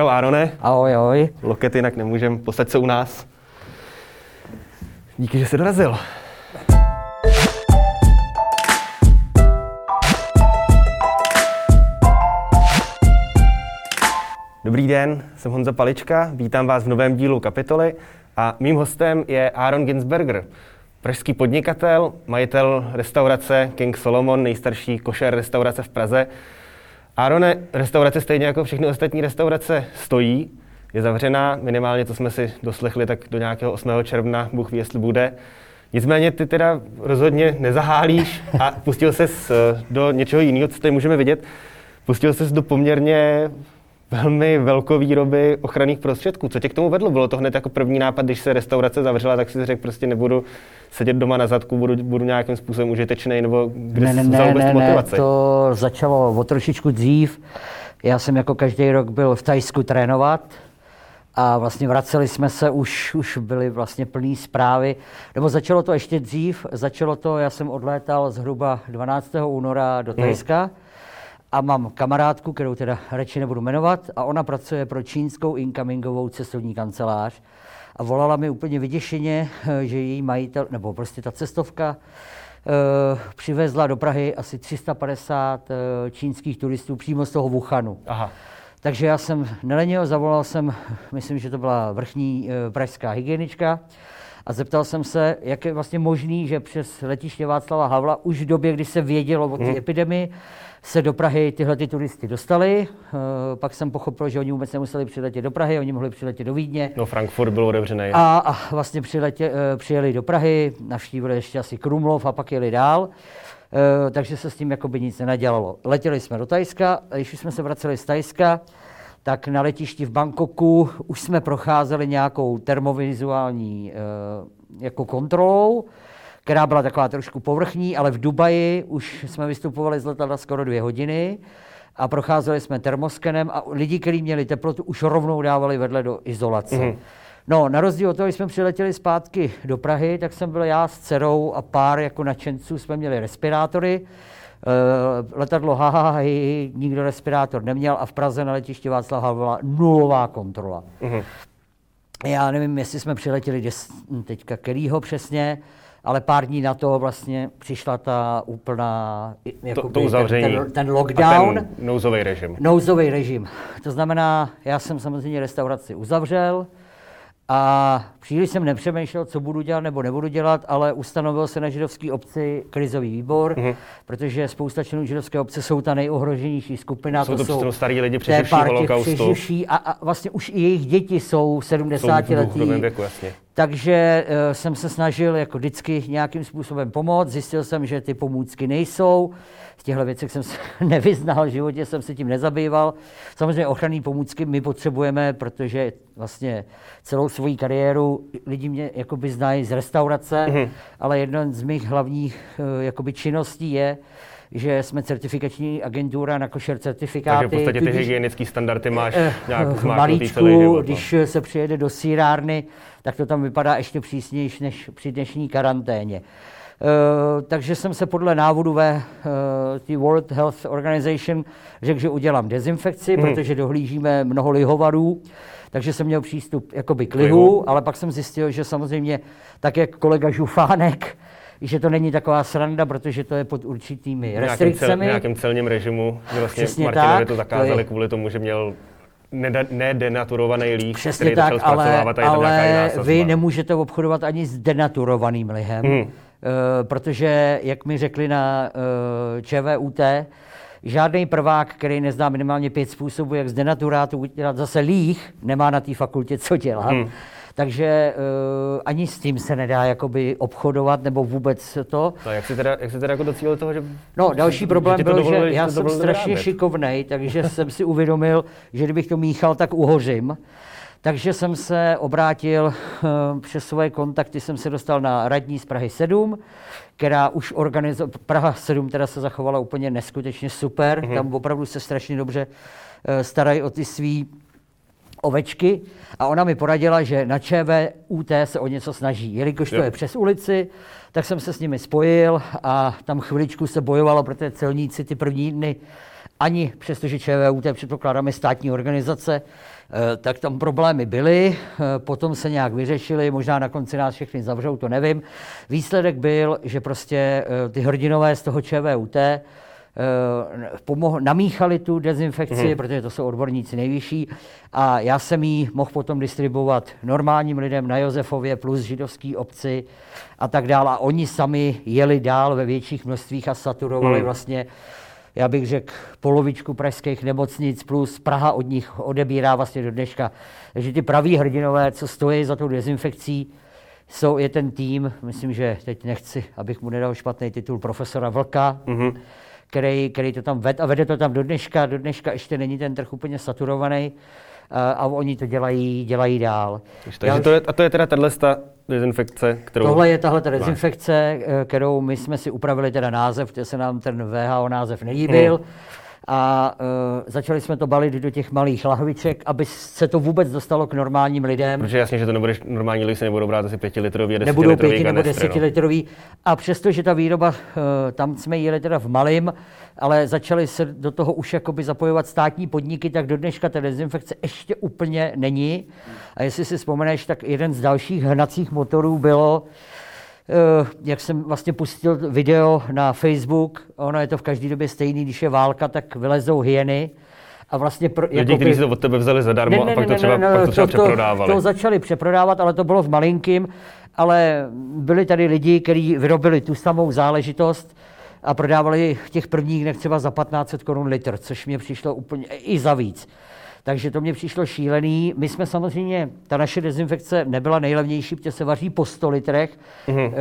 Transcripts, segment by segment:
Čau Arone. Ahoj, ahoj. Loket jinak nemůžem, posaď se u nás. Díky, že jsi dorazil. Dobrý den, jsem Honza Palička, vítám vás v novém dílu Kapitoly a mým hostem je Aaron Ginsberger, pražský podnikatel, majitel restaurace King Solomon, nejstarší košer restaurace v Praze. Arone, restaurace stejně jako všechny ostatní restaurace stojí, je zavřená, minimálně to jsme si doslechli tak do nějakého 8. června, Bůh ví, jestli bude. Nicméně ty teda rozhodně nezahálíš a pustil ses eh, do něčeho jiného, co tady můžeme vidět. Pustil ses do poměrně velmi velkovýroby ochranných prostředků. Co tě k tomu vedlo? Bylo to hned jako první nápad, když se restaurace zavřela, tak si řekl, prostě nebudu sedět doma na zadku, budu, budu nějakým způsobem užitečný, nebo kde ne, ne, ne, motivaci? Ne, to začalo o trošičku dřív. Já jsem jako každý rok byl v Tajsku trénovat a vlastně vraceli jsme se, už, už byly vlastně plné zprávy. Nebo začalo to ještě dřív, začalo to, já jsem odlétal zhruba 12. února do. Tajska. Hmm a mám kamarádku, kterou teda radši nebudu jmenovat, a ona pracuje pro čínskou incomingovou cestovní kancelář. A volala mi úplně vyděšeně, eh, že její majitel, nebo prostě ta cestovka, Uh, přivezla do Prahy asi 350 uh, eh, čínských turistů přímo z toho Wuhanu. Aha. Takže já jsem nelenil, zavolal jsem, myslím, že to byla vrchní uh, pražská hygienička, a zeptal jsem se, jak je vlastně možný, že přes letiště Václava Havla už v době, kdy se vědělo o té hmm. epidemii, se do Prahy tyhle ty turisty dostali. E, pak jsem pochopil, že oni vůbec nemuseli přiletět do Prahy, oni mohli přiletět do Vídně. No, Frankfurt byl otevřený. A, a vlastně přiletě, e, přijeli do Prahy, navštívili ještě asi Krumlov a pak jeli dál. E, takže se s tím jakoby nic nenadělalo. Letěli jsme do Tajska, a když jsme se vraceli z Tajska, tak na letišti v Bangkoku už jsme procházeli nějakou termovizuální e, jako kontrolou která byla taková trošku povrchní, ale v Dubaji už jsme vystupovali z letadla skoro dvě hodiny a procházeli jsme termoskenem a lidi, kteří měli teplotu, už rovnou dávali vedle do izolace. Mm-hmm. No, na rozdíl od toho, když jsme přiletěli zpátky do Prahy, tak jsem byl já s dcerou a pár jako nadšenců, jsme měli respirátory. Uh, letadlo haha, hej, nikdo respirátor neměl a v Praze na letišti Václava byla nulová kontrola. Mm-hmm. Já nevím, jestli jsme přiletěli des, teďka kterýho přesně, ale pár dní na to vlastně přišla ta úplná to, to uzavření. Ten, ten, ten lockdown. A ten nouzový režim. Nouzový režim. To znamená, já jsem samozřejmě restauraci uzavřel, a příliš jsem nepřemýšlel, co budu dělat nebo nebudu dělat, ale ustanovil se na židovské obci krizový výbor, mm-hmm. protože spousta členů židovské obce jsou ta nejohroženější skupina. Jsou to, to jsou starý lidi přeživší holokaustu. A, a vlastně už i jejich děti jsou 70 jsou letí. Věku, jasně. Takže uh, jsem se snažil jako vždycky nějakým způsobem pomoct. Zjistil jsem, že ty pomůcky nejsou. Z těchto věcech jsem se nevyznal, v životě jsem se tím nezabýval. Samozřejmě ochranné pomůcky my potřebujeme, protože vlastně celou svoji kariéru lidi mě jakoby znají z restaurace, mm-hmm. ale jedna z mých hlavních uh, jakoby činností je, že jsme certifikační agentura na košer certifikáty. Takže v podstatě ty hygienické standardy máš eh, nějak malíčku, celý život, no. když se přijede do sírárny, tak to tam vypadá ještě přísnější než při dnešní karanténě. Uh, takže jsem se podle návodu ve uh, World Health Organization řekl, že udělám dezinfekci, hmm. protože dohlížíme mnoho lihovarů, takže jsem měl přístup jakoby k lihu, ale pak jsem zjistil, že samozřejmě tak, jak kolega Žufánek, že to není taková sranda, protože to je pod určitými restrikcemi. V nějakém celním režimu, že vlastně Přesně Martinovi tak, to zakázali to je... kvůli tomu, že měl nedenaturovaný líh, Přesně který tak, ale, ale vy nemůžete obchodovat ani s denaturovaným lihem, hmm. Uh, protože, jak mi řekli na uh, ČVUT, žádný prvák, který nezná minimálně pět způsobů, jak z denaturátu udělat zase líh, nemá na té fakultě co dělat. Hmm. Takže uh, ani s tím se nedá jakoby obchodovat nebo vůbec to. No, jak jsi teda, jak jsi teda jako docílil toho, že... No, další problém že byl, dovolili, že já jsem strašně šikovnej, takže jsem si uvědomil, že kdybych to míchal, tak uhořím. Takže jsem se obrátil uh, přes svoje kontakty, jsem se dostal na radní z Prahy 7, která už organizovala, Praha 7 teda se zachovala úplně neskutečně super, mm-hmm. tam opravdu se strašně dobře uh, starají o ty svý ovečky a ona mi poradila, že na ČVUT se o něco snaží. Jelikož to je přes ulici, tak jsem se s nimi spojil a tam chviličku se bojovalo, protože celníci ty první dny ani přestože ČVUT předpokládáme státní organizace, tak tam problémy byly, potom se nějak vyřešily, možná na konci nás všechny zavřou, to nevím. Výsledek byl, že prostě ty hrdinové z toho ČVUT Eh, pomoh, namíchali tu dezinfekci, hmm. protože to jsou odborníci nejvyšší. A já jsem ji mohl potom distribuovat normálním lidem na Josefově plus židovský obci a tak dále. A oni sami jeli dál ve větších množstvích a saturovali hmm. vlastně já bych řekl, polovičku pražských nemocnic plus Praha od nich odebírá vlastně do dneška. Takže ty praví hrdinové, co stojí za tou dezinfekcí, jsou, je ten tým, myslím, že teď nechci, abych mu nedal špatný titul profesora Vlka, mm-hmm který, který to tam ved a vede to tam do dneška. Do dneška ještě není ten trh úplně saturovaný a, a oni to dělají, dělají dál. Takže to je, a to je teda tahle dezinfekce, kterou... Tohle je tahle dezinfekce, eh, kterou my jsme si upravili teda název, protože se nám ten VHO název nelíbil. Hmm a uh, začali jsme to balit do těch malých lahviček, aby se to vůbec dostalo k normálním lidem. Protože jasně, že to nebudeš, normální lidi se nebudou brát asi pětilitrový a Nebudou pěti nebo desetilitrový. No. A přesto, že ta výroba, uh, tam jsme jeli teda v malým, ale začali se do toho už jakoby zapojovat státní podniky, tak do dneška ta dezinfekce ještě úplně není. A jestli si vzpomeneš, tak jeden z dalších hnacích motorů bylo, jak jsem vlastně pustil video na Facebook, ono je to v každé době stejný, když je válka, tak vylezou hyeny. A vlastně pro, Lidi, jakoby... kteří si to od tebe vzali zadarmo ne, ne, a pak to třeba, ne, ne, pak to třeba to, přeprodávali. To, to začali přeprodávat, ale to bylo v malinkým. Ale byli tady lidi, kteří vyrobili tu samou záležitost a prodávali v těch prvních dnech třeba za 1500 korun litr, což mě přišlo úplně i za víc. Takže to mě přišlo šílený. My jsme samozřejmě, ta naše dezinfekce nebyla nejlevnější, protože se vaří po 100 litrech mm-hmm.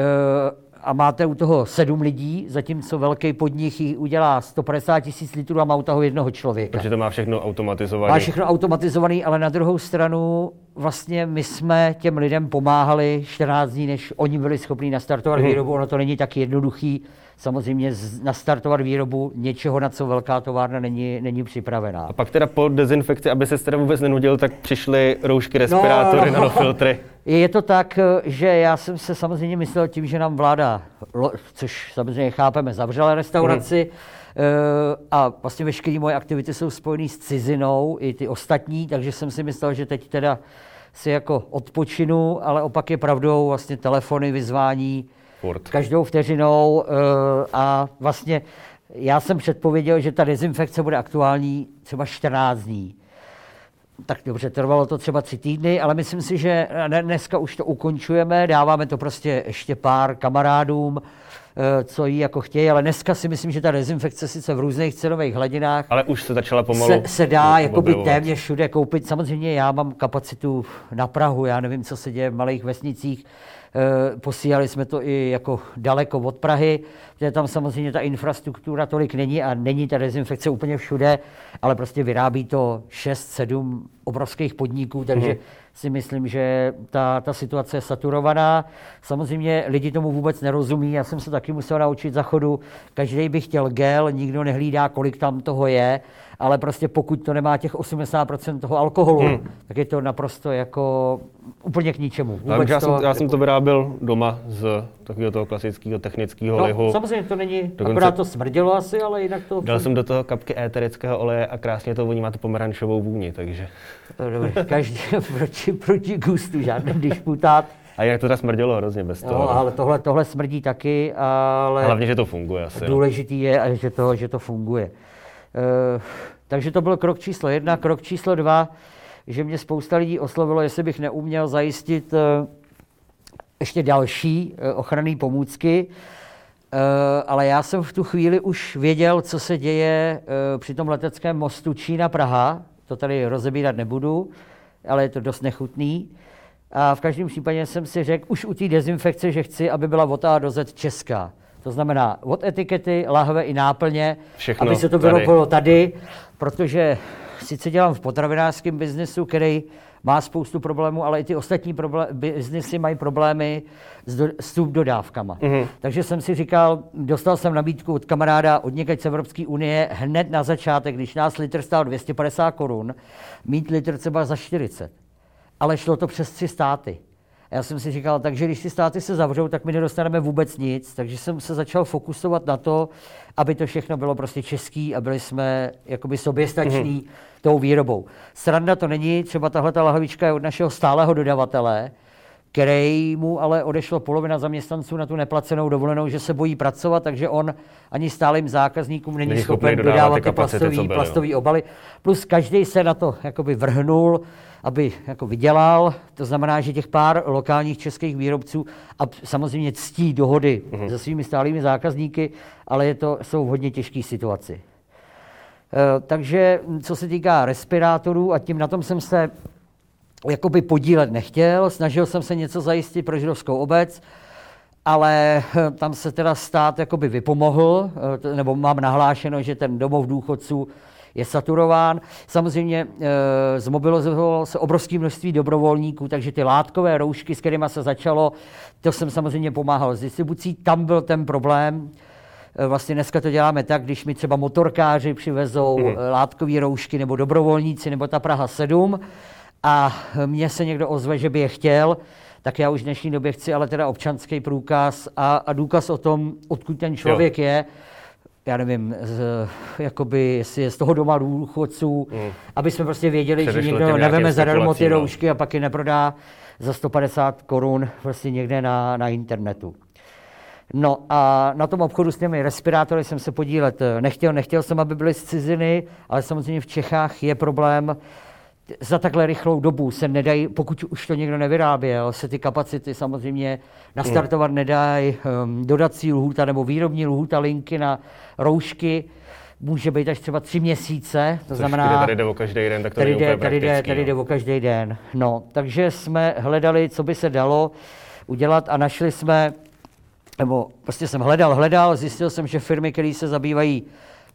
a máte u toho sedm lidí, zatímco velký podnik ji udělá 150 tisíc litrů a má u toho jednoho člověka. Takže to má všechno automatizované. Má všechno automatizované, ale na druhou stranu vlastně my jsme těm lidem pomáhali 14 dní, než oni byli schopni nastartovat mm-hmm. výrobu. Ono to není tak jednoduchý samozřejmě nastartovat výrobu něčeho, na co velká továrna není, není připravená. A pak teda po dezinfekci, aby se teda vůbec nenudil, tak přišly roušky, respirátory, no, no, nanofiltry. Je to tak, že já jsem se samozřejmě myslel tím, že nám vláda, což samozřejmě chápeme, zavřela restauraci, mm. a vlastně veškeré moje aktivity jsou spojené s cizinou, i ty ostatní, takže jsem si myslel, že teď teda si jako odpočinu, ale opak je pravdou, vlastně telefony, vyzvání, Furt. každou vteřinou uh, a vlastně já jsem předpověděl, že ta dezinfekce bude aktuální třeba 14 dní. Tak dobře, trvalo to třeba tři týdny, ale myslím si, že dneska už to ukončujeme, dáváme to prostě ještě pár kamarádům, eh, co jí jako chtějí, ale dneska si myslím, že ta dezinfekce sice v různých cenových hladinách ale už se začala pomalu se, se dá jakoby téměř všude koupit. Samozřejmě já mám kapacitu na Prahu, já nevím, co se děje v malých vesnicích, Eh, posílali jsme to i jako daleko od Prahy, protože tam samozřejmě ta infrastruktura tolik není a není ta dezinfekce úplně všude, ale prostě vyrábí to 6-7 obrovských podniků, takže hmm. si myslím, že ta, ta situace je saturovaná. Samozřejmě lidi tomu vůbec nerozumí, já jsem se taky musel naučit za chodu, každý by chtěl gel, nikdo nehlídá, kolik tam toho je, ale prostě pokud to nemá těch 80% toho alkoholu, hmm. tak je to naprosto jako úplně k ničemu. Vůbec já, to, jsem, já jsem to vyráběl doma z takového toho klasického technického no, lihu. Samozřejmě to není, Dokonce akorát to smrdělo asi, ale jinak to... Dal jsem do toho kapky éterického oleje a krásně to voní, má to pomerančovou vůni, takže... Dobře, každý proti, proti gustu, žádný disputát. A jak to teda smrdělo hrozně bez toho. No, ale tohle, tohle smrdí taky, ale... Hlavně, že to funguje asi. No. Důležitý je, že to, že to funguje. Uh, takže to byl krok číslo jedna. Krok číslo dva, že mě spousta lidí oslovilo, jestli bych neuměl zajistit uh, ještě další uh, ochranné pomůcky, ale já jsem v tu chvíli už věděl, co se děje při tom leteckém mostu Čína-Praha. To tady rozebírat nebudu, ale je to dost nechutný. A v každém případě jsem si řekl už u té dezinfekce, že chci, aby byla od A česká. To znamená od etikety, lahve i náplně, Všechno aby se to vyrobilo tady. tady, protože sice dělám v potravinářském biznesu, který má spoustu problémů, ale i ty ostatní biznesy mají problémy s, do, s dodávkama. Mm-hmm. Takže jsem si říkal, dostal jsem nabídku od kamaráda od někaď z Evropské unie hned na začátek, když nás litr stál 250 korun, mít litr třeba za 40. Ale šlo to přes tři státy. Já jsem si říkal, takže když ty státy se zavřou, tak my nedostaneme vůbec nic. Takže jsem se začal fokusovat na to, aby to všechno bylo prostě český a byli jsme jakoby soběstační mm-hmm. tou výrobou. Sranda to není, třeba tahle ta lahvička je od našeho stálého dodavatele, který mu ale odešlo polovina zaměstnanců na tu neplacenou dovolenou, že se bojí pracovat, takže on ani stálým zákazníkům není, není schopen dodávat ty plastový, plastový obaly. Plus každý se na to jakoby vrhnul, aby jako vydělal. To znamená, že těch pár lokálních českých výrobců a samozřejmě ctí dohody mm-hmm. se svými stálými zákazníky, ale je to, jsou v hodně těžké situaci. E, takže co se týká respirátorů, a tím na tom jsem se jakoby podílet nechtěl, snažil jsem se něco zajistit pro židovskou obec, ale eh, tam se teda stát jakoby vypomohl, eh, nebo mám nahlášeno, že ten domov důchodců je saturován. Samozřejmě e, zmobilizovalo se obrovské množství dobrovolníků, takže ty látkové roušky, s kterými se začalo, to jsem samozřejmě pomáhal s distribucí. Tam byl ten problém. E, vlastně dneska to děláme tak, když mi třeba motorkáři přivezou mm. látkové roušky nebo dobrovolníci nebo ta Praha 7, a mně se někdo ozve, že by je chtěl, tak já už v dnešní době chci ale teda občanský průkaz a, a důkaz o tom, odkud ten člověk jo. je, já nevím, z, jakoby, jestli je z toho doma důchodců, mm. aby jsme prostě věděli, Předešlo že někdo neveme zadarmo ty no. roušky a pak je neprodá za 150 korun prostě někde na, na internetu. No a na tom obchodu s těmi respirátory jsem se podílet nechtěl. Nechtěl jsem, aby byly z ciziny, ale samozřejmě v Čechách je problém, za takhle rychlou dobu se nedají, pokud už to někdo nevyráběl, se ty kapacity samozřejmě nastartovat nedají, um, dodací lhůta nebo výrobní lhůta linky na roušky může být až třeba tři měsíce. To Což znamená, tady jde o každý den, tak to tady jde, tady jde, tady jde no. o každý den. No, takže jsme hledali, co by se dalo udělat a našli jsme, nebo prostě jsem hledal, hledal, zjistil jsem, že firmy, které se zabývají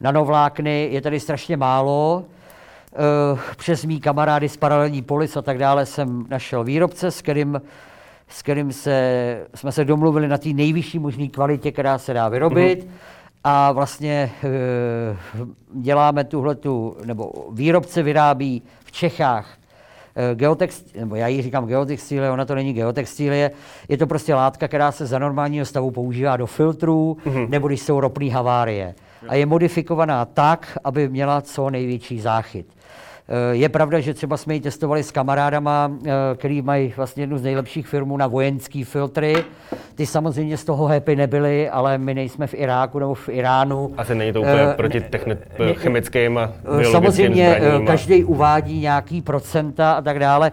nanovlákny, je tady strašně málo. Eh, přes mý kamarády z paralelní polis a tak dále jsem našel výrobce, s kterým, s kterým se, jsme se domluvili na té nejvyšší možné kvalitě, která se dá vyrobit. Mm-hmm. A vlastně e, děláme tuhle tu, nebo výrobce vyrábí v Čechách e, geotext, nebo já ji říkám geotextilie, ona to není geotextilie, je to prostě látka, která se za normálního stavu používá do filtrů, mm-hmm. nebo když jsou ropné havárie. A je modifikovaná tak, aby měla co největší záchyt. Eh, je pravda, že třeba jsme ji testovali s kamarádama, eh, který mají vlastně jednu z nejlepších firmů na vojenský filtry. Ty samozřejmě z toho happy nebyly, ale my nejsme v Iráku nebo v Iránu. Asi není to úplně uh, proti techni- ne, chemickým a Samozřejmě zbraním. každý uvádí nějaký procenta a tak dále.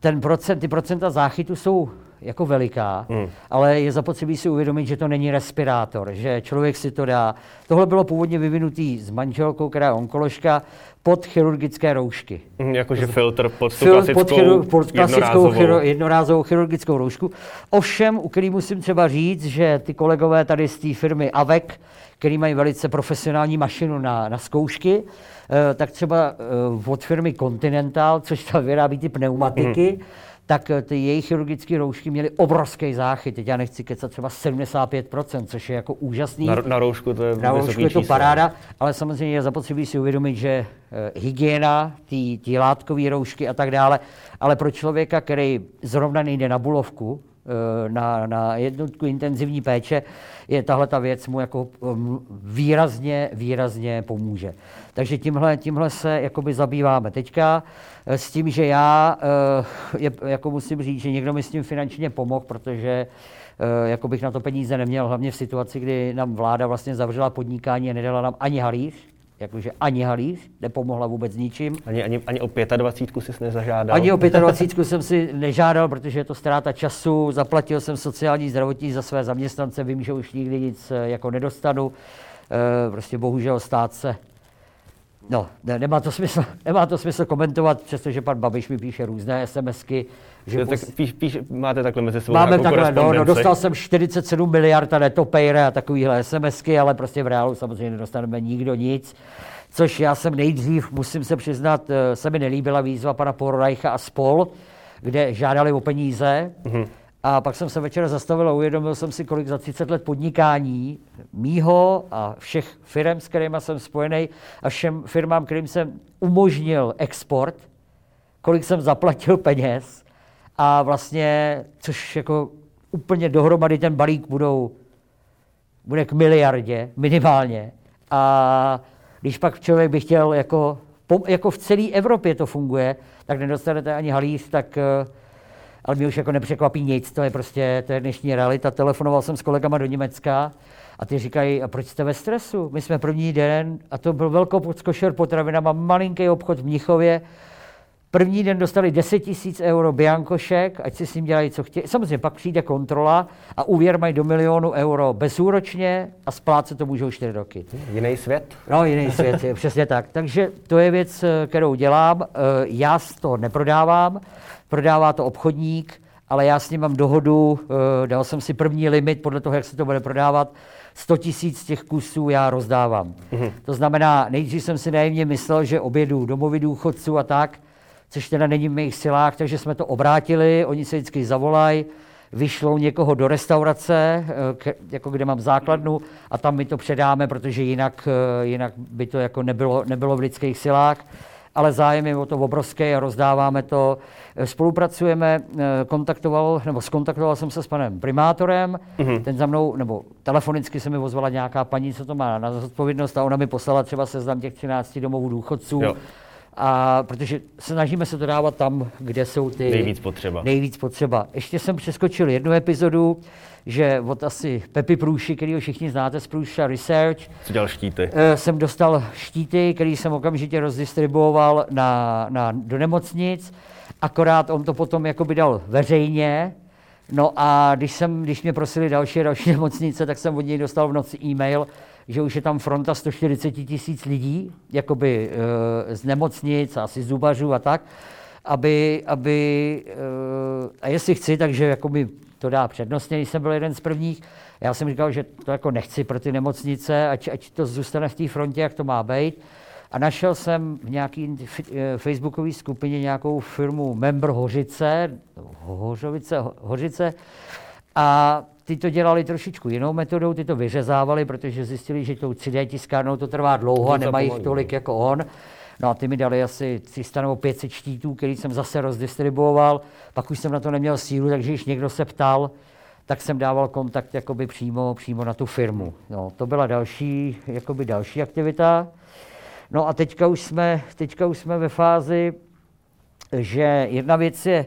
Ten procent, ty procenta záchytu jsou jako veliká, hmm. ale je zapotřebí si uvědomit, že to není respirátor, že člověk si to dá. Tohle bylo původně vyvinutý s manželkou, která je onkoložka, pod chirurgické roušky. Hmm, jakože filtr pod Fil, klasickou, pod, chiru, pod klasickou jednorázovou. jednorázovou chirurgickou roušku. Ovšem, u který musím třeba říct, že ty kolegové tady z té firmy AVEC, který mají velice profesionální mašinu na, na zkoušky, eh, tak třeba eh, od firmy Continental, což ta vyrábí ty pneumatiky, hmm tak eh, ty jejich chirurgické roušky měly obrovský záchyt. Teď já nechci kecat třeba 75%, což je jako úžasný. Na, na roušku to je Na roušku je to paráda, ale samozřejmě je zapotřebí si uvědomit, že e, hygiena, ty látkové roušky a tak dále, ale pro člověka, který zrovna nejde na bulovku, na, na jednotku intenzivní péče, je tahle ta věc mu jako um, výrazně, výrazně pomůže. Takže tímhle, tímhle se jakoby zabýváme teďka eh, s tím, že já eh, je, jako musím říct, že někdo mi s tím finančně pomohl, protože eh, jako bych na to peníze neměl, hlavně v situaci, kdy nám vláda vlastně zavřela podnikání a nedala nám ani halíř, jakože ani halíř, nepomohla vůbec ničím. Ani, ani, ani o 25 jsi nezažádal? Ani o 25 jsem si nežádal, protože je to ztráta času, zaplatil jsem sociální zdravotní za své zaměstnance, vím, že už nikdy nic jako nedostanu. Prostě bohužel stát se No, ne, nemá, to smysl, nemá to smysl komentovat, přestože pan Babiš mi píše různé SMSky. Že tak píš, píš, máte takhle mezi sebou Máme takhle, no, no, dostal jsem 47 miliard a netopejre a takovýhle SMSky, ale prostě v reálu samozřejmě nedostaneme nikdo nic. Což já jsem nejdřív, musím se přiznat, eh, se mi nelíbila výzva pana Porreicha a spol, kde žádali o peníze. Mm-hmm. A pak jsem se večer zastavil a uvědomil jsem si, kolik za 30 let podnikání mýho a všech firm, s kterými jsem spojený, a všem firmám, kterým jsem umožnil export, kolik jsem zaplatil peněz a vlastně, což jako úplně dohromady ten balík budou, bude k miliardě minimálně. A když pak člověk by chtěl, jako, jako v celé Evropě to funguje, tak nedostanete ani halíř, tak eh, ale mě už jako nepřekvapí nic, to je prostě, to je dnešní realita. Telefonoval jsem s kolegama do Německa a ty říkají, a proč jste ve stresu? My jsme první den, a to byl velkou podskošer potravinama, malinký obchod v Mnichově, První den dostali 10 tisíc euro biankošek, ať si s ním dělají, co chtějí. Samozřejmě pak přijde kontrola a úvěr mají do milionu euro bezúročně a splácet to můžou 4 roky. Jiný svět? No, jiný svět, je, přesně tak. Takže to je věc, kterou dělám. Eh, já to neprodávám, prodává to obchodník, ale já s ním mám dohodu, eh, dal jsem si první limit podle toho, jak se to bude prodávat, 100 tisíc těch kusů já rozdávám. Mm-hmm. To znamená, nejdřív jsem si naivně myslel, že obědu domovy důchodců a tak, což teda není v mých silách, takže jsme to obrátili, oni se vždycky zavolají, vyšlou někoho do restaurace, eh, jako kde mám základnu, a tam my to předáme, protože jinak, eh, jinak by to jako nebylo, nebylo v lidských silách. Ale zájem je o to obrovský a rozdáváme to. Eh, spolupracujeme, kontaktoval, nebo skontaktoval jsem se s panem primátorem, mm-hmm. ten za mnou, nebo telefonicky se mi ozvala nějaká paní, co to má na zodpovědnost a ona mi poslala třeba seznam těch 13 domovů důchodců. Jo a protože snažíme se to dávat tam, kde jsou ty nejvíc potřeba. Nejvíc potřeba. Ještě jsem přeskočil jednu epizodu, že od asi Pepi Průši, který ho všichni znáte z Průša Research. Co dělal štíty? Eh, jsem dostal štíty, který jsem okamžitě rozdistribuoval na, na, do nemocnic, akorát on to potom jakoby dal veřejně, No a když, jsem, když mě prosili další další nemocnice, tak jsem od něj dostal v noci e-mail, že už je tam fronta 140 tisíc lidí, jakoby e, z nemocnic, asi zubařů a tak, aby, aby e, a jestli chci, takže jakoby to dá přednostně, když jsem byl jeden z prvních. Já jsem říkal, že to jako nechci pro ty nemocnice, ať, ať to zůstane v té frontě, jak to má být. A našel jsem v nějaké eh, facebookové skupině nějakou firmu Member Hořice, Hořovice, Hořice, a ty to dělali trošičku jinou metodou, ty to vyřezávali, protože zjistili, že tou 3D tiskárnou to trvá dlouho a nemají jich tolik jako on. No a ty mi dali asi 300 nebo 500 štítů, který jsem zase rozdistribuoval. Pak už jsem na to neměl sílu, takže když někdo se ptal, tak jsem dával kontakt jakoby přímo, přímo na tu firmu. No, to byla další, jakoby další aktivita. No a teďka už jsme, teďka už jsme ve fázi, že jedna věc je,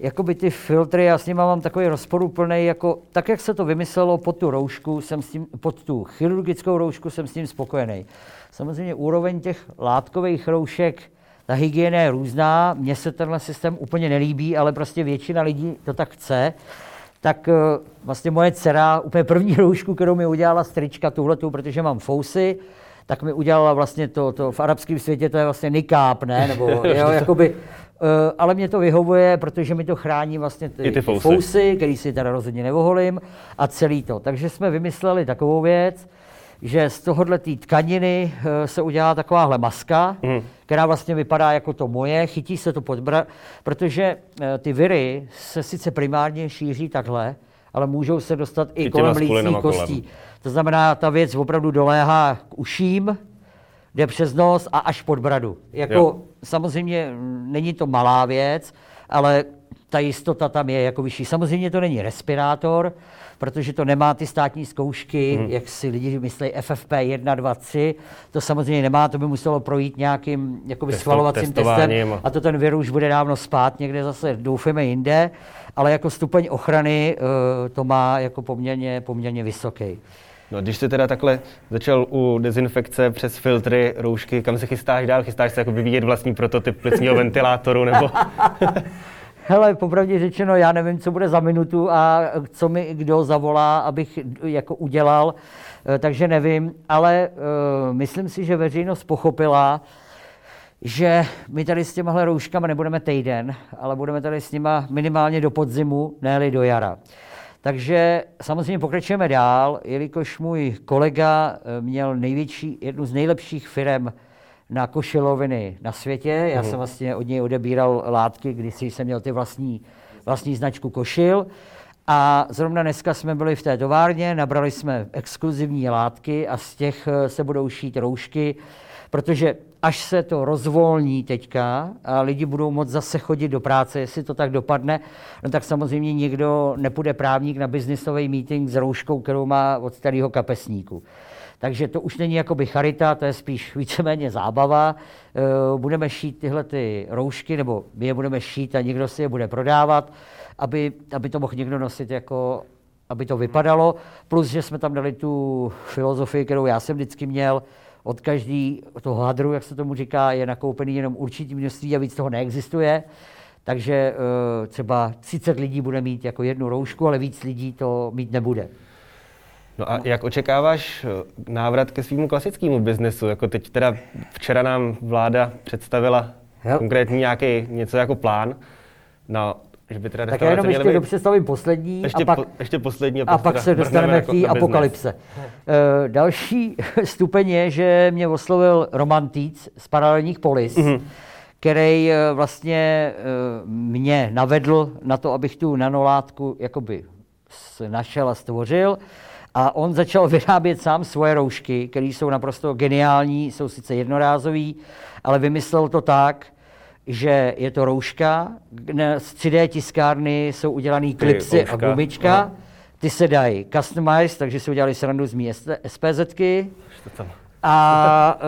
jakoby ty filtry, já s nimi mám takový rozporuplný, jako tak, jak se to vymyslelo pod tu roušku, jsem s tím, pod tu chirurgickou roušku jsem s tím spokojený. Samozřejmě úroveň těch látkových roušek, ta hygiena je různá, mně se tenhle systém úplně nelíbí, ale prostě většina lidí to tak chce. Tak eh, vlastně moje dcera, úplně první roušku, kterou mi udělala strička, tuhletu, protože mám fousy, tak mi udělala vlastně to, to v arabském světě, to je vlastně nikáb, ne? Nebo, jo, jakoby, ale mě to vyhovuje, protože mi to chrání vlastně ty, ty fousy, fousy který si teda rozhodně nevoholím, a celý to. Takže jsme vymysleli takovou věc, že z tohohle té tkaniny uh, se udělá takováhle maska, mm. která vlastně vypadá jako to moje, chytí se to pod bra, protože uh, ty viry se sice primárně šíří takhle, ale můžou se dostat i kolem lícních kostí. Kolem. To znamená, ta věc opravdu doléhá k uším, jde přes nos a až pod bradu. Jako, samozřejmě není to malá věc, ale ta jistota tam je jako vyšší. Samozřejmě to není respirátor, protože to nemá ty státní zkoušky, hmm. jak si lidi myslí FFP 1, 2, 3. To samozřejmě nemá, to by muselo projít nějakým jakoby Testo, schvalovacím testem a to ten virus už bude dávno spát, někde zase doufáme jinde, ale jako stupeň ochrany uh, to má jako poměrně, poměrně vysoký. No, když jsi teda takhle začal u dezinfekce přes filtry, roušky, kam se chystáš dál? Chystáš se jako vyvíjet vlastní prototyp plicního ventilátoru nebo... Hele, popravdě řečeno, já nevím, co bude za minutu a co mi kdo zavolá, abych jako udělal, eh, takže nevím, ale uh, myslím si, že veřejnost pochopila, že my tady s těmahle rouškama nebudeme týden, ale budeme tady s nima minimálně do podzimu, ne do jara. Takže samozřejmě pokračujeme dál, jelikož můj kolega eh, měl největší, jednu z nejlepších firm na košiloviny na světě. Já jsem vlastně od něj odebíral látky, když jsem měl ty vlastní, vlastní značku košil. A zrovna dneska jsme byli v té továrně, nabrali jsme exkluzivní látky a z těch eh, se budou šít roušky, protože až se to rozvolní teďka a lidi budou moct zase chodit do práce, jestli to tak dopadne, no tak samozřejmě někdo nepůjde právník na biznisový meeting s rouškou, kterou má od starého kapesníku. Takže to už není jakoby charita, to je spíš víceméně zábava. Eh, budeme šít tyhle ty roušky, nebo my je budeme šít a někdo si je bude prodávat, aby, aby to mohl někdo nosit jako aby to vypadalo. Plus, že jsme tam dali tu filozofii, kterou já jsem vždycky měl, od každý toho hadru, jak se tomu říká, je nakoupený jenom určitý množství a víc toho neexistuje. Takže eh, třeba 30 lidí bude mít jako jednu roušku, ale víc lidí to mít nebude. No a jak očekáváš eh, návrat ke svýmu klasickému biznesu? Jako teď teda včera nám vláda představila Hel. konkrétní nějaký něco jako plán na že by teda tak já jenom ještě být... představím poslední ještě a pak, po, ještě poslední a, a pak se dostaneme k té apokalypse. Uh, další stupeň je, že mě oslovil romantíc z paralelních polis, mm-hmm. který uh, vlastně uh, mě navedl na to, abych tu nanolátku jakoby našel a stvořil. A on začal vyrábět sám svoje roušky, které jsou naprosto geniální, jsou sice jednorázový, ale vymyslel to tak, že je to rouška, z 3D tiskárny jsou udělané klipsy a gumička, Aha. ty se dají customize, takže si udělali srandu z mý SPZky. A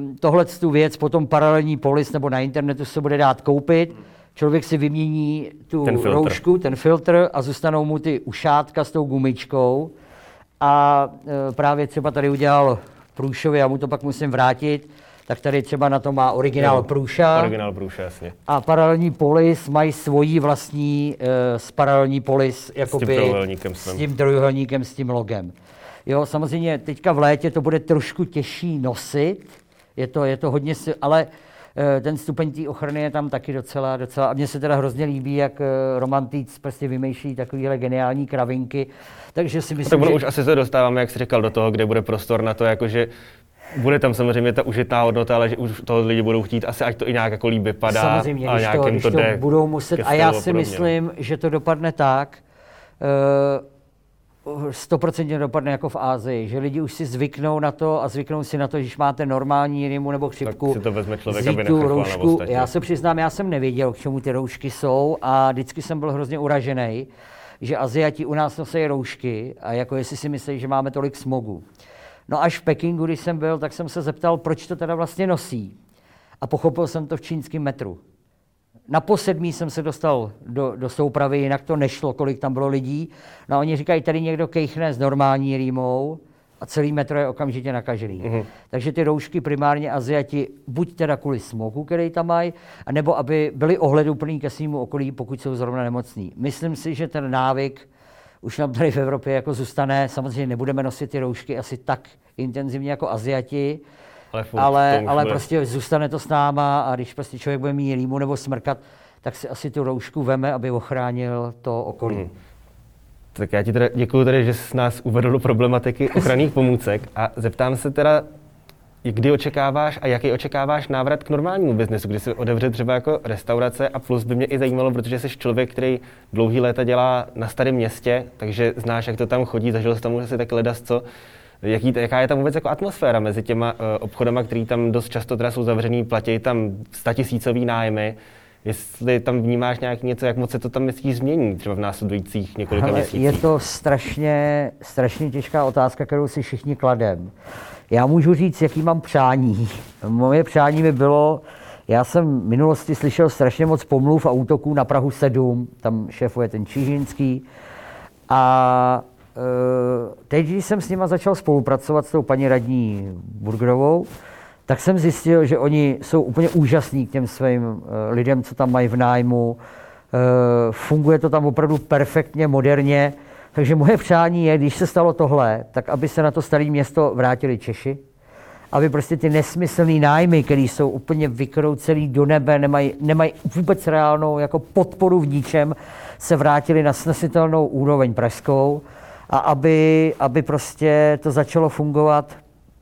uh, tohle tu věc potom paralelní polis nebo na internetu se bude dát koupit. Člověk si vymění tu ten roušku, ten filtr a zůstanou mu ty ušátka s tou gumičkou. A uh, právě třeba tady udělal Průšovi, já mu to pak musím vrátit, tak tady třeba na to má originál jo, Průša. Originál Průša, jasně. A paralelní polis mají svoji vlastní uh, s paralelní polis jakoby, s tím trojuhelníkem, s tím, trojuhelníkem, s tím logem. Jo, samozřejmě teďka v létě to bude trošku těžší nosit, je to, je to hodně, ale uh, ten stupeň té ochrany je tam taky docela, docela. A mně se teda hrozně líbí, jak uh, romantíc prostě vymýšlí takovéhle geniální kravinky. Takže si myslím, tak že... už asi se dostáváme, jak jsi říkal, do toho, kde bude prostor na to, jakože bude tam samozřejmě ta užitná hodnota, ale že už toho lidi budou chtít asi, ať to i nějak jako líp vypadá. Samozřejmě, a když to, když to, to budou muset. A já si myslím, že to dopadne tak, uh, stoprocentně dopadne jako v Ázii, že lidi už si zvyknou na to a zvyknou si na to, když máte normální rýmu nebo chřipku. Tak si to vezme člověk, aby tu roušku. Já se přiznám, já jsem nevěděl, k čemu ty roušky jsou a vždycky jsem byl hrozně uražený, že Aziati u nás nosí roušky a jako jestli si myslí, že máme tolik smogu. No až v Pekingu, když jsem byl, tak jsem se zeptal, proč to teda vlastně nosí. A pochopil jsem to v čínském metru. Na posedmí jsem se dostal do, do soupravy, jinak to nešlo, kolik tam bylo lidí. No a oni říkají, tady někdo kejchne s normální rýmou a celý metro je okamžitě nakažený. Mm-hmm. Takže ty roušky primárně Aziati buď teda kvůli smoku, který tam mají, anebo aby byli ohleduplní ke svýmu okolí, pokud jsou zrovna nemocní. Myslím si, že ten návyk už nám tady v Evropě jako zůstane. Samozřejmě nebudeme nosit ty roušky asi tak intenzivně jako Aziati, ale, ale, ale prostě zůstane to s náma a když prostě člověk bude mít rýmu nebo smrkat, tak si asi tu roušku veme, aby ochránil to okolí. Hmm. Tak já ti teda děkuji, tedy, že jsi nás uvedl do problematiky ochranných pomůcek a zeptám se teda, kdy očekáváš a jaký očekáváš návrat k normálnímu biznesu, kdy se otevře třeba jako restaurace a plus by mě i zajímalo, protože jsi člověk, který dlouhý léta dělá na starém městě, takže znáš, jak to tam chodí, zažil jsi tam asi tak ledas co. Jaký, jaká je tam vůbec jako atmosféra mezi těma uh, obchodama, který tam dost často teda jsou zavřený, platí tam statisícový nájmy, jestli tam vnímáš nějak něco, jak moc se to tam myslíš změní třeba v následujících několika Ale měsících? Je to strašně, strašně těžká otázka, kterou si všichni kladem. Já můžu říct, jaký mám přání. Moje přání by bylo, já jsem v minulosti slyšel strašně moc pomluv a útoků na Prahu 7, tam šéfuje ten Čižinský. A e, teď, když jsem s nima začal spolupracovat s tou paní radní Burgerovou, tak jsem zjistil, že oni jsou úplně úžasní k těm svým e, lidem, co tam mají v nájmu. E, funguje to tam opravdu perfektně, moderně. Takže moje přání je, když se stalo tohle, tak aby se na to staré město vrátili Češi, aby prostě ty nesmyslné nájmy, které jsou úplně vykroucelý do nebe, nemají, nemají vůbec reálnou jako podporu v ničem, se vrátili na snesitelnou úroveň pražskou. A aby, aby prostě to začalo fungovat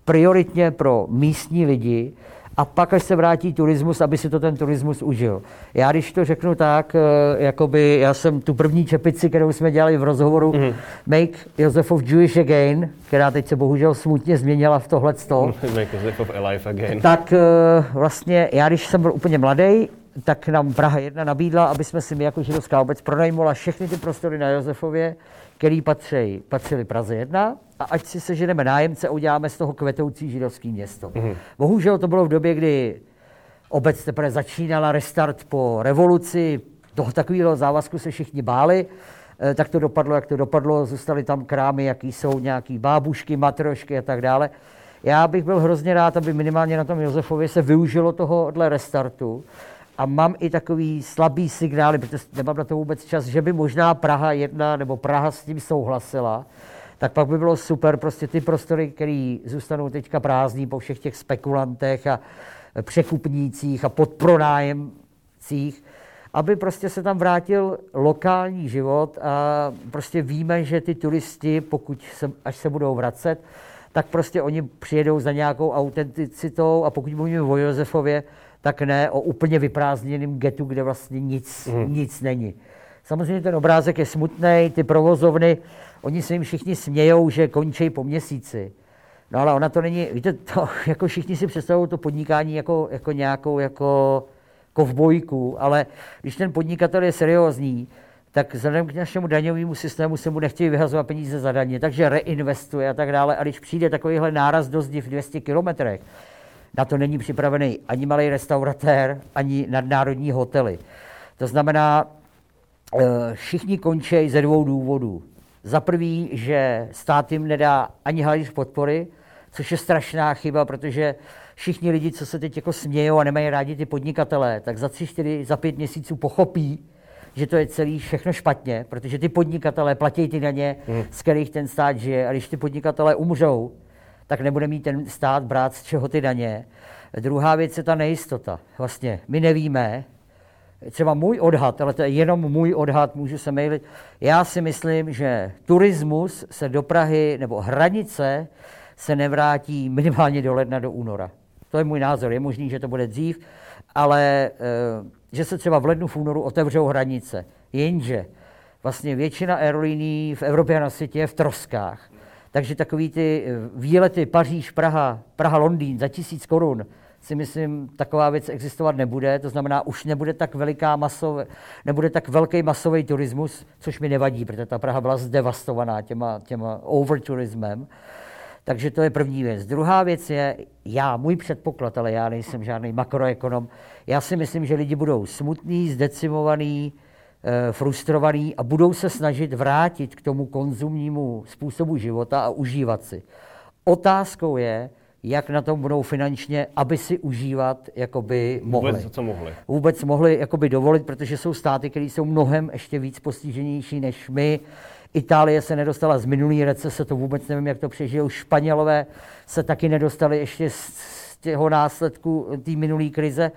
prioritně pro místní lidi a pak, až se vrátí turismus, aby si to ten turismus užil. Já když to řeknu tak, eh, jakoby já jsem tu první čepici, kterou jsme dělali v rozhovoru mm-hmm. Make Josefov Jewish Again, která teď se bohužel smutně změnila v tohle Make Josefov Alive Again. Tak eh, vlastně já, když jsem byl úplně mladý, tak nám Praha 1 nabídla, aby jsme si my jako židovská obec pronajmovala všechny ty prostory na Josefově, který patří, patřili Praze 1 a ať si seženeme nájemce a uděláme z toho kvetoucí židovský město. Mm-hmm. Bohužel to bylo v době, kdy obec teprve začínala restart po revoluci, toho takového závazku se všichni báli, e, tak to dopadlo, jak to dopadlo, zůstaly tam krámy, jaký jsou nějaký bábušky, matrošky a tak dále. Já bych byl hrozně rád, aby minimálně na tom Josefově se využilo tohohle restartu a mám i takový slabý signály, protože nemám na to vůbec čas, že by možná Praha jedna nebo Praha s tím souhlasila, tak pak by bylo super prostě ty prostory, které zůstanou teďka prázdní po všech těch spekulantech a překupnících a podpronájemcích, aby prostě se tam vrátil lokální život a prostě víme, že ty turisti, pokud se, až se budou vracet, tak prostě oni přijedou za nějakou autenticitou a pokud mluvíme o Josefově, tak ne o úplně vyprázdněném getu, kde vlastně nic, mm. nic není. Samozřejmě ten obrázek je smutný, ty provozovny, oni se jim všichni smějou, že končí po měsíci. No ale ona to není, víte, to, jako všichni si představují to podnikání jako, jako nějakou jako kovbojku, ale když ten podnikatel je seriózní, tak vzhledem k našemu daňovému systému se mu nechtějí vyhazovat peníze za daně, takže reinvestuje a tak dále. A když přijde takovýhle náraz do zdi v 200 kilometrech, na to není připravený ani malý restauratér, ani nadnárodní hotely. To znamená, eh, všichni končí ze dvou důvodů. Za prvý, že stát jim nedá ani halíř podpory, což je strašná chyba, protože všichni lidi, co se teď jako smějou a nemají rádi ty podnikatelé, tak za tři, čtyři, za pět měsíců pochopí, že to je celý všechno špatně, protože ty podnikatelé platí ty daně, hmm. z kterých ten stát žije. A když ty podnikatelé umřou, tak nebude mít ten stát brát z čeho ty daně. Druhá věc je ta nejistota. Vlastně my nevíme, třeba můj odhad, ale to je jenom můj odhad, můžu se mailit. Já si myslím, že turismus se do Prahy, nebo hranice se nevrátí minimálně do ledna, do února. To je můj názor. Je možný, že to bude dřív, ale eh, že se třeba v lednu, v únoru otevřou hranice. Jenže vlastně většina aerolíní v Evropě a na světě je v troskách. Takže takový ty eh, výlety Paříž, Praha, Praha, Londýn za tisíc korun, si myslím, taková věc existovat nebude. To znamená, už nebude tak veliká masové, nebude tak velký masový turismus, což mi nevadí, protože ta Praha byla zdevastovaná těma, těma overturismem. Takže to je první věc. Druhá věc je, já, můj předpoklad, ale já nejsem žádný makroekonom, já si myslím, že lidi budou smutný, zdecimovaný, frustrovaný a budou se snažit vrátit k tomu konzumnímu způsobu života a užívat si. Otázkou je, jak na tom budou finančně, aby si užívat jakoby mohli. Vůbec, co mohli. Vůbec mohli jakoby dovolit, protože jsou státy, které jsou mnohem ještě víc postiženější než my. Itálie se nedostala z minulý recese, to vůbec nevím, jak to přežijou. Španělové se taky nedostali ještě z těho následku té minulé krize.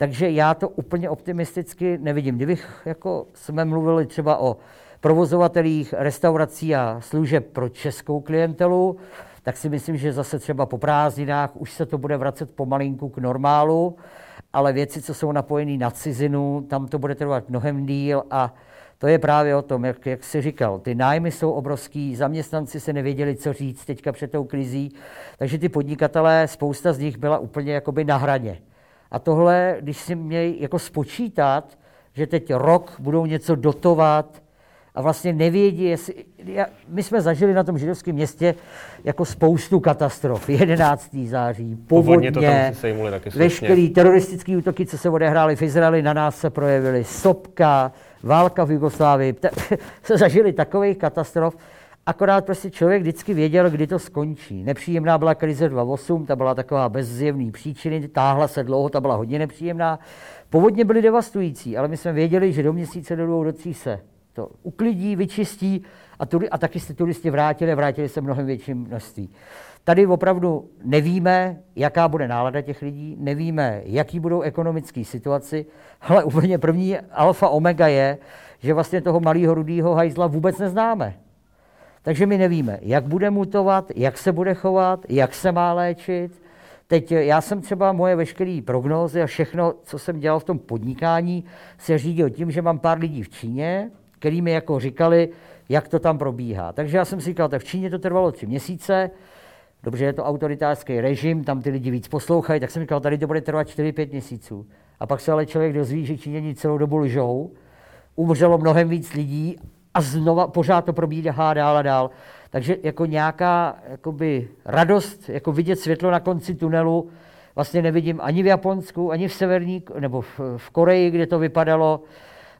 Takže já to úplně optimisticky nevidím. Kdybych, jako jsme mluvili třeba o provozovatelích restaurací a služeb pro českou klientelu, tak si myslím, že zase třeba po prázdninách už se to bude vracet pomalinku k normálu, ale věci, co jsou napojené na cizinu, tam to bude trvat mnohem díl a to je právě o tom, jak, jak jsi říkal, ty nájmy jsou obrovský, zaměstnanci se nevěděli, co říct teďka před tou krizí, takže ty podnikatelé, spousta z nich byla úplně jakoby na hraně. A tohle, když si mějí jako spočítat, že teď rok budou něco dotovat a vlastně nevědí, jestli... My jsme zažili na tom židovském městě jako spoustu katastrof. 11. září, povodně, tam taky veškerý teroristický útoky, co se odehrály v Izraeli, na nás se projevily. Sopka, válka v Jugoslávii. se zažili takových katastrof, Akorát prostě člověk vždycky věděl, kdy to skončí. Nepříjemná byla krize 2008, ta byla taková bez zjevný příčiny, táhla se dlouho, ta byla hodně nepříjemná. Povodně byly devastující, ale my jsme věděli, že do měsíce, do dvou, do tří se to uklidí, vyčistí a, turi, a taky se turisti vrátili, vrátili se mnohem větším množství. Tady opravdu nevíme, jaká bude nálada těch lidí, nevíme, jaký budou ekonomické situaci, ale úplně první alfa omega je, že vlastně toho malého rudého hajzla vůbec neznáme. Takže my nevíme, jak bude mutovat, jak se bude chovat, jak se má léčit. Teď já jsem třeba moje veškeré prognózy a všechno, co jsem dělal v tom podnikání, se řídil tím, že mám pár lidí v Číně, který mi jako říkali, jak to tam probíhá. Takže já jsem si říkal, tak v Číně to trvalo tři měsíce, dobře, je to autoritářský režim, tam ty lidi víc poslouchají, tak jsem říkal, tady to bude trvat 4-5 měsíců. A pak se ale člověk dozví, že Číňani celou dobu lžou, umřelo mnohem víc lidí a znova pořád to probíhá dál a dál. Takže jako nějaká jakoby, radost, jako vidět světlo na konci tunelu, vlastně nevidím ani v Japonsku, ani v Severní, nebo v, v Koreji, kde to vypadalo.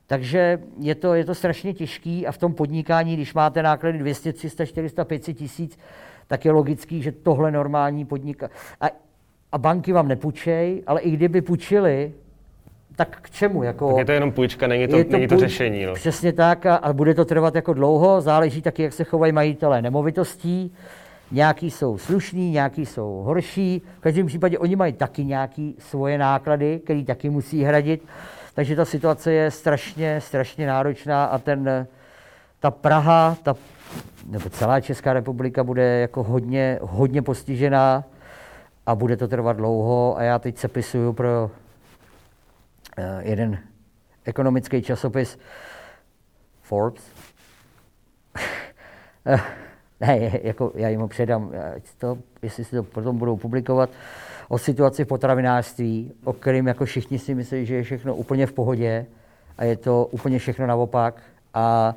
Takže je to, je to strašně těžký a v tom podnikání, když máte náklady 200, 300, 400, 500 tisíc, tak je logický, že tohle normální podniká. A, a banky vám nepůjčej, ale i kdyby půjčili, tak k čemu? Jako, tak je to jenom půjčka, není to, je to, není to řešení. No. Přesně tak a, a bude to trvat jako dlouho, záleží taky, jak se chovají majitelé nemovitostí. Nějaký jsou slušní, nějaký jsou horší. V každém případě oni mají taky nějaké svoje náklady, které taky musí hradit. Takže ta situace je strašně, strašně náročná a ten, ta Praha, ta, nebo celá Česká republika bude jako hodně, hodně postižená a bude to trvat dlouho a já teď se pisuju pro jeden ekonomický časopis Forbes. Eh, ne, jako já jim ho předám, to, jestli si to potom budou publikovat, o situaci v potravinářství, o kterém jako všichni si myslí, že je všechno úplně v pohodě a je to úplně všechno naopak a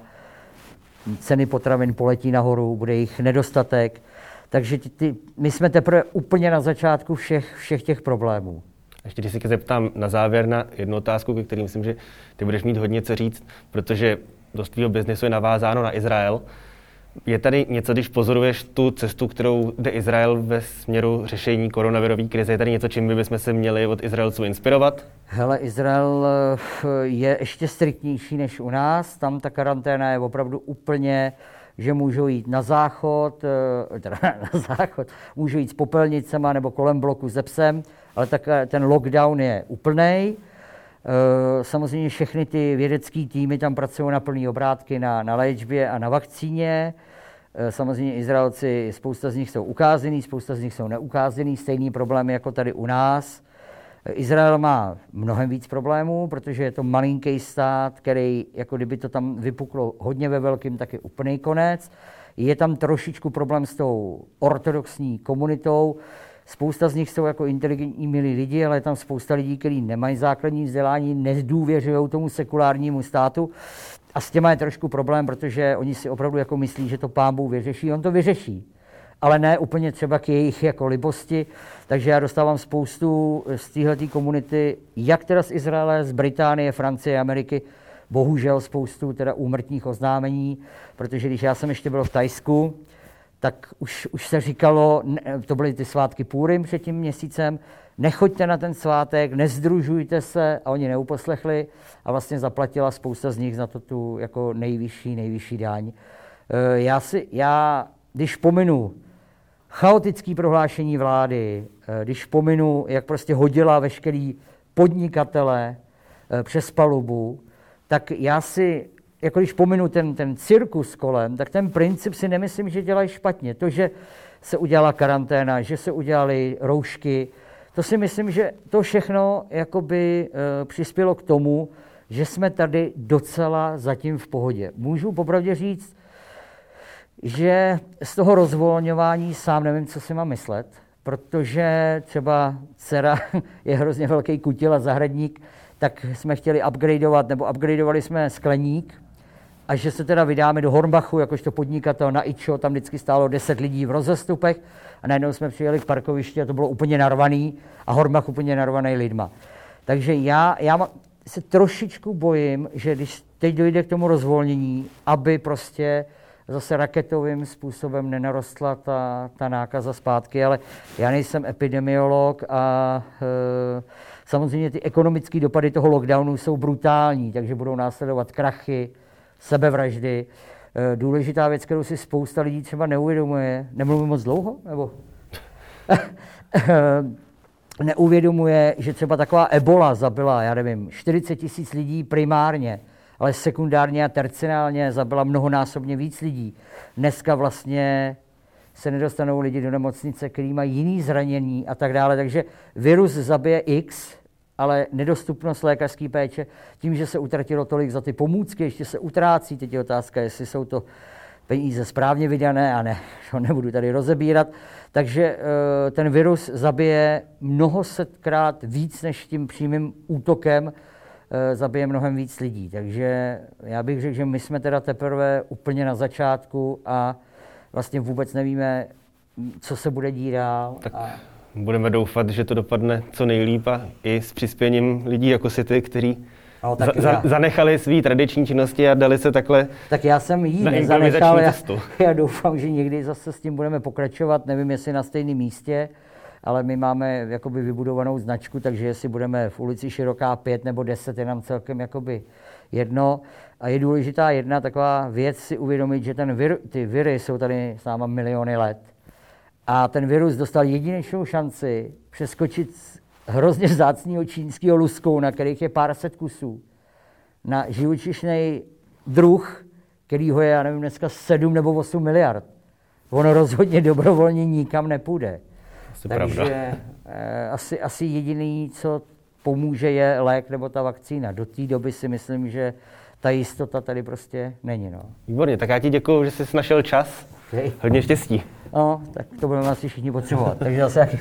ceny potravin poletí nahoru, bude jich nedostatek. Takže ty, ty, my jsme teprve úplně na začátku všech, všech těch problémů. Ještě když se zeptám na závěr na jednu otázku, ke který myslím, že ty budeš mít hodně co říct, protože dost tvýho biznesu je navázáno na Izrael. Je tady něco, když pozoruješ tu cestu, kterou jde Izrael ve směru řešení koronavirové krize, je tady něco, čím by bychom se měli od Izraelců inspirovat? Hele, Izrael eh, je ještě striktnější než u nás. Tam ta karanténa je opravdu úplně že můžou jít na záchod, eh, teda na záchod, můžou jít s popelnicema nebo kolem bloku ze psem, ale tak eh, ten lockdown je úplný. Eh, samozřejmě všechny ty vědecké týmy tam pracují na plné obrátky na, na léčbě a na vakcíně. Samozřejmě Izraelci, spousta z nich jsou ukázený, spousta z nich jsou neukázený, stejný problémy jako tady u nás. Izrael má mnohem víc problémů, protože je to malinký stát, který, jako kdyby to tam vypuklo hodně ve velkým, tak je úplný konec. Je tam trošičku problém s tou ortodoxní komunitou. Spousta z nich jsou jako inteligentní, milí lidi, ale je tam spousta lidí, kteří nemají základní vzdělání, nedůvěřují tomu sekulárnímu státu. A s těma je trošku problém, protože oni si opravdu jako myslí, že to pán Bůh vyřeší. On to vyřeší ale ne úplně třeba k jejich jako libosti. Takže já dostávám spoustu z téhle komunity, jak teda z Izraele, z Británie, Francie, Ameriky, bohužel spoustu teda úmrtních oznámení, protože když já jsem ještě byl v Tajsku, tak už, už se říkalo, to byly ty svátky Půrym před tím měsícem, nechoďte na ten svátek, nezdružujte se a oni neuposlechli a vlastně zaplatila spousta z nich za to tu jako nejvyšší, nejvyšší daň. Eh, já, si, já když pominu chaotické prohlášení vlády, eh, když pominu, jak prostě hodila veškerý podnikatele eh, přes palubu, tak já si, jako když pominu ten, ten cirkus kolem, tak ten princip si nemyslím, že dělají špatně. To, že se udělala karanténa, že se udělaly roušky, to si myslím, že to všechno jakoby e, přispělo k tomu, že jsme tady docela zatím v pohodě. Můžu popravdě říct, že z toho rozvolňování sám nevím, co si mám myslet, protože třeba dcera je hrozně velký kutil a zahradník, tak jsme chtěli upgradeovat, nebo upgradeovali jsme skleník, a že se teda vydáme do Hornbachu, jakožto podnikatel na Ičo, tam vždycky stálo 10 lidí v rozestupech a najednou jsme přijeli k parkovišti a to bylo úplně narvaný a Hornbach úplně narvaný lidma. Takže já, já se trošičku bojím, že když teď dojde k tomu rozvolnění, aby prostě zase raketovým způsobem nenarostla ta, ta nákaza zpátky, ale já nejsem epidemiolog a e, samozřejmě ty ekonomické dopady toho lockdownu jsou brutální, takže budou následovat krachy, sebevraždy. E, důležitá věc, kterou si spousta lidí třeba neuvědomuje, nemluvím moc dlouho, nebo neuvědomuje, že třeba taková ebola zabila, já nevím, 40 tisíc lidí primárně, ale sekundárně a tercinálně zabila mnohonásobně víc lidí. Dneska vlastně se nedostanou lidi do nemocnice, kteří mají jiný zranění a tak dále. Takže virus zabije X, ale nedostupnost lékařské péče, tím, že se utratilo tolik za ty pomůcky, ještě se utrácí, teď je otázka, jestli jsou to peníze správně vydané a ne, to nebudu tady rozebírat. Takže eh, ten virus zabije mnohosetkrát víc než tím přímým útokem, zabije mnohem víc lidí. Takže já bych řekl, že my jsme teda teprve úplně na začátku a vlastně vůbec nevíme, co se bude dít dál. Tak a... budeme doufat, že to dopadne co nejlíp a i s přispěním lidí jako si ty, kteří No, tak za, já- zanechali své tradiční činnosti a dali se takhle Tak já jsem jí nezanechal. Já, já doufám, že někdy zase s tím budeme pokračovat. Nevím, jestli na stejném místě, ale my máme jakoby vybudovanou značku, takže jestli budeme v ulici Široká 5 nebo 10, je nám celkem jakoby jedno. A je důležitá jedna taková věc si uvědomit, že ten vir, ty viry jsou tady s náma miliony let. A ten virus dostal jedinečnou šanci přeskočit z hrozně vzácného čínského luskou, na kterých je pár set kusů, na živočišný druh, který ho je, já nevím, dneska 7 nebo 8 miliard. Ono rozhodně dobrovolně nikam nepůjde. Asi Takže pravda. eh, asi, asi jediný, co pomůže, je lék nebo ta vakcína. Do té doby si myslím, že ta jistota tady prostě není. No. Výborně, tak já ti děkuji, že jsi našel čas. Okay. Hodně štěstí. no, tak to budeme asi všichni potřebovat. Takže zase jaký